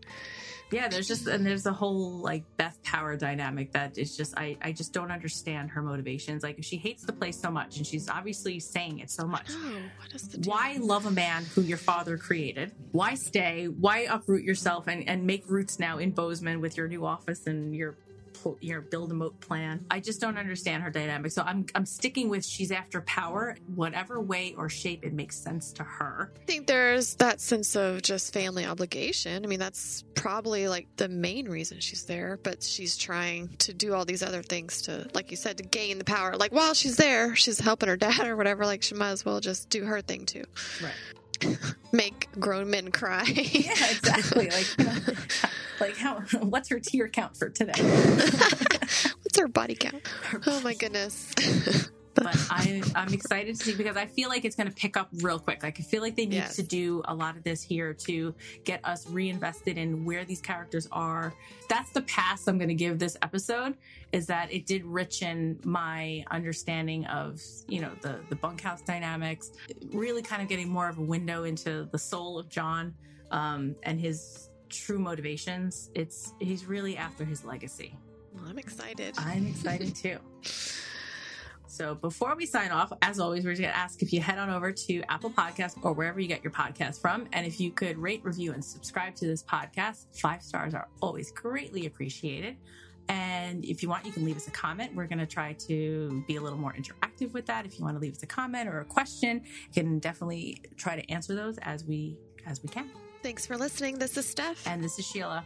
yeah, there's just and there's a whole like Beth power dynamic that is just I I just don't understand her motivations. Like she hates the place so much, and she's obviously saying it so much. Oh, what is the deal? Why love a man who your father created? Why stay? Why uproot yourself and, and make roots now in Bozeman with your new office and your pl- your build a moat plan? I just don't understand her dynamic. So I'm I'm sticking with she's after power, whatever way or shape it makes sense to her. I think there's that sense of just family obligation. I mean, that's probably like the main reason she's there, but she's trying to do all these other things to, like you said, to gain the power. Like while she's there, she's helping her dad or whatever. Like she might as well just do her thing too. Right. Make grown men cry. yeah, exactly. Like, uh, like how? What's her tear count for today? What's her body count? Oh my goodness. But I, I'm excited to see because I feel like it's going to pick up real quick. Like I feel like they need Yes. to do a lot of this here to get us reinvested in where these characters are. That's the pass I'm going to give this episode is that it did richen my understanding of you know the the bunkhouse dynamics, really kind of getting more of a window into the soul of John um, and his true motivations. It's he's really after his legacy. Well, I'm excited. I'm excited too. So before we sign off, as always, we're just going to ask if you head on over to Apple Podcasts or wherever you get your podcast from. And if you could rate, review, and subscribe to this podcast, five stars are always greatly appreciated. And if you want, you can leave us a comment. We're going to try to be a little more interactive with that. If you want to leave us a comment or a question, you can definitely try to answer those as we as we can. Thanks for listening. This is Stef. And this is Sheila.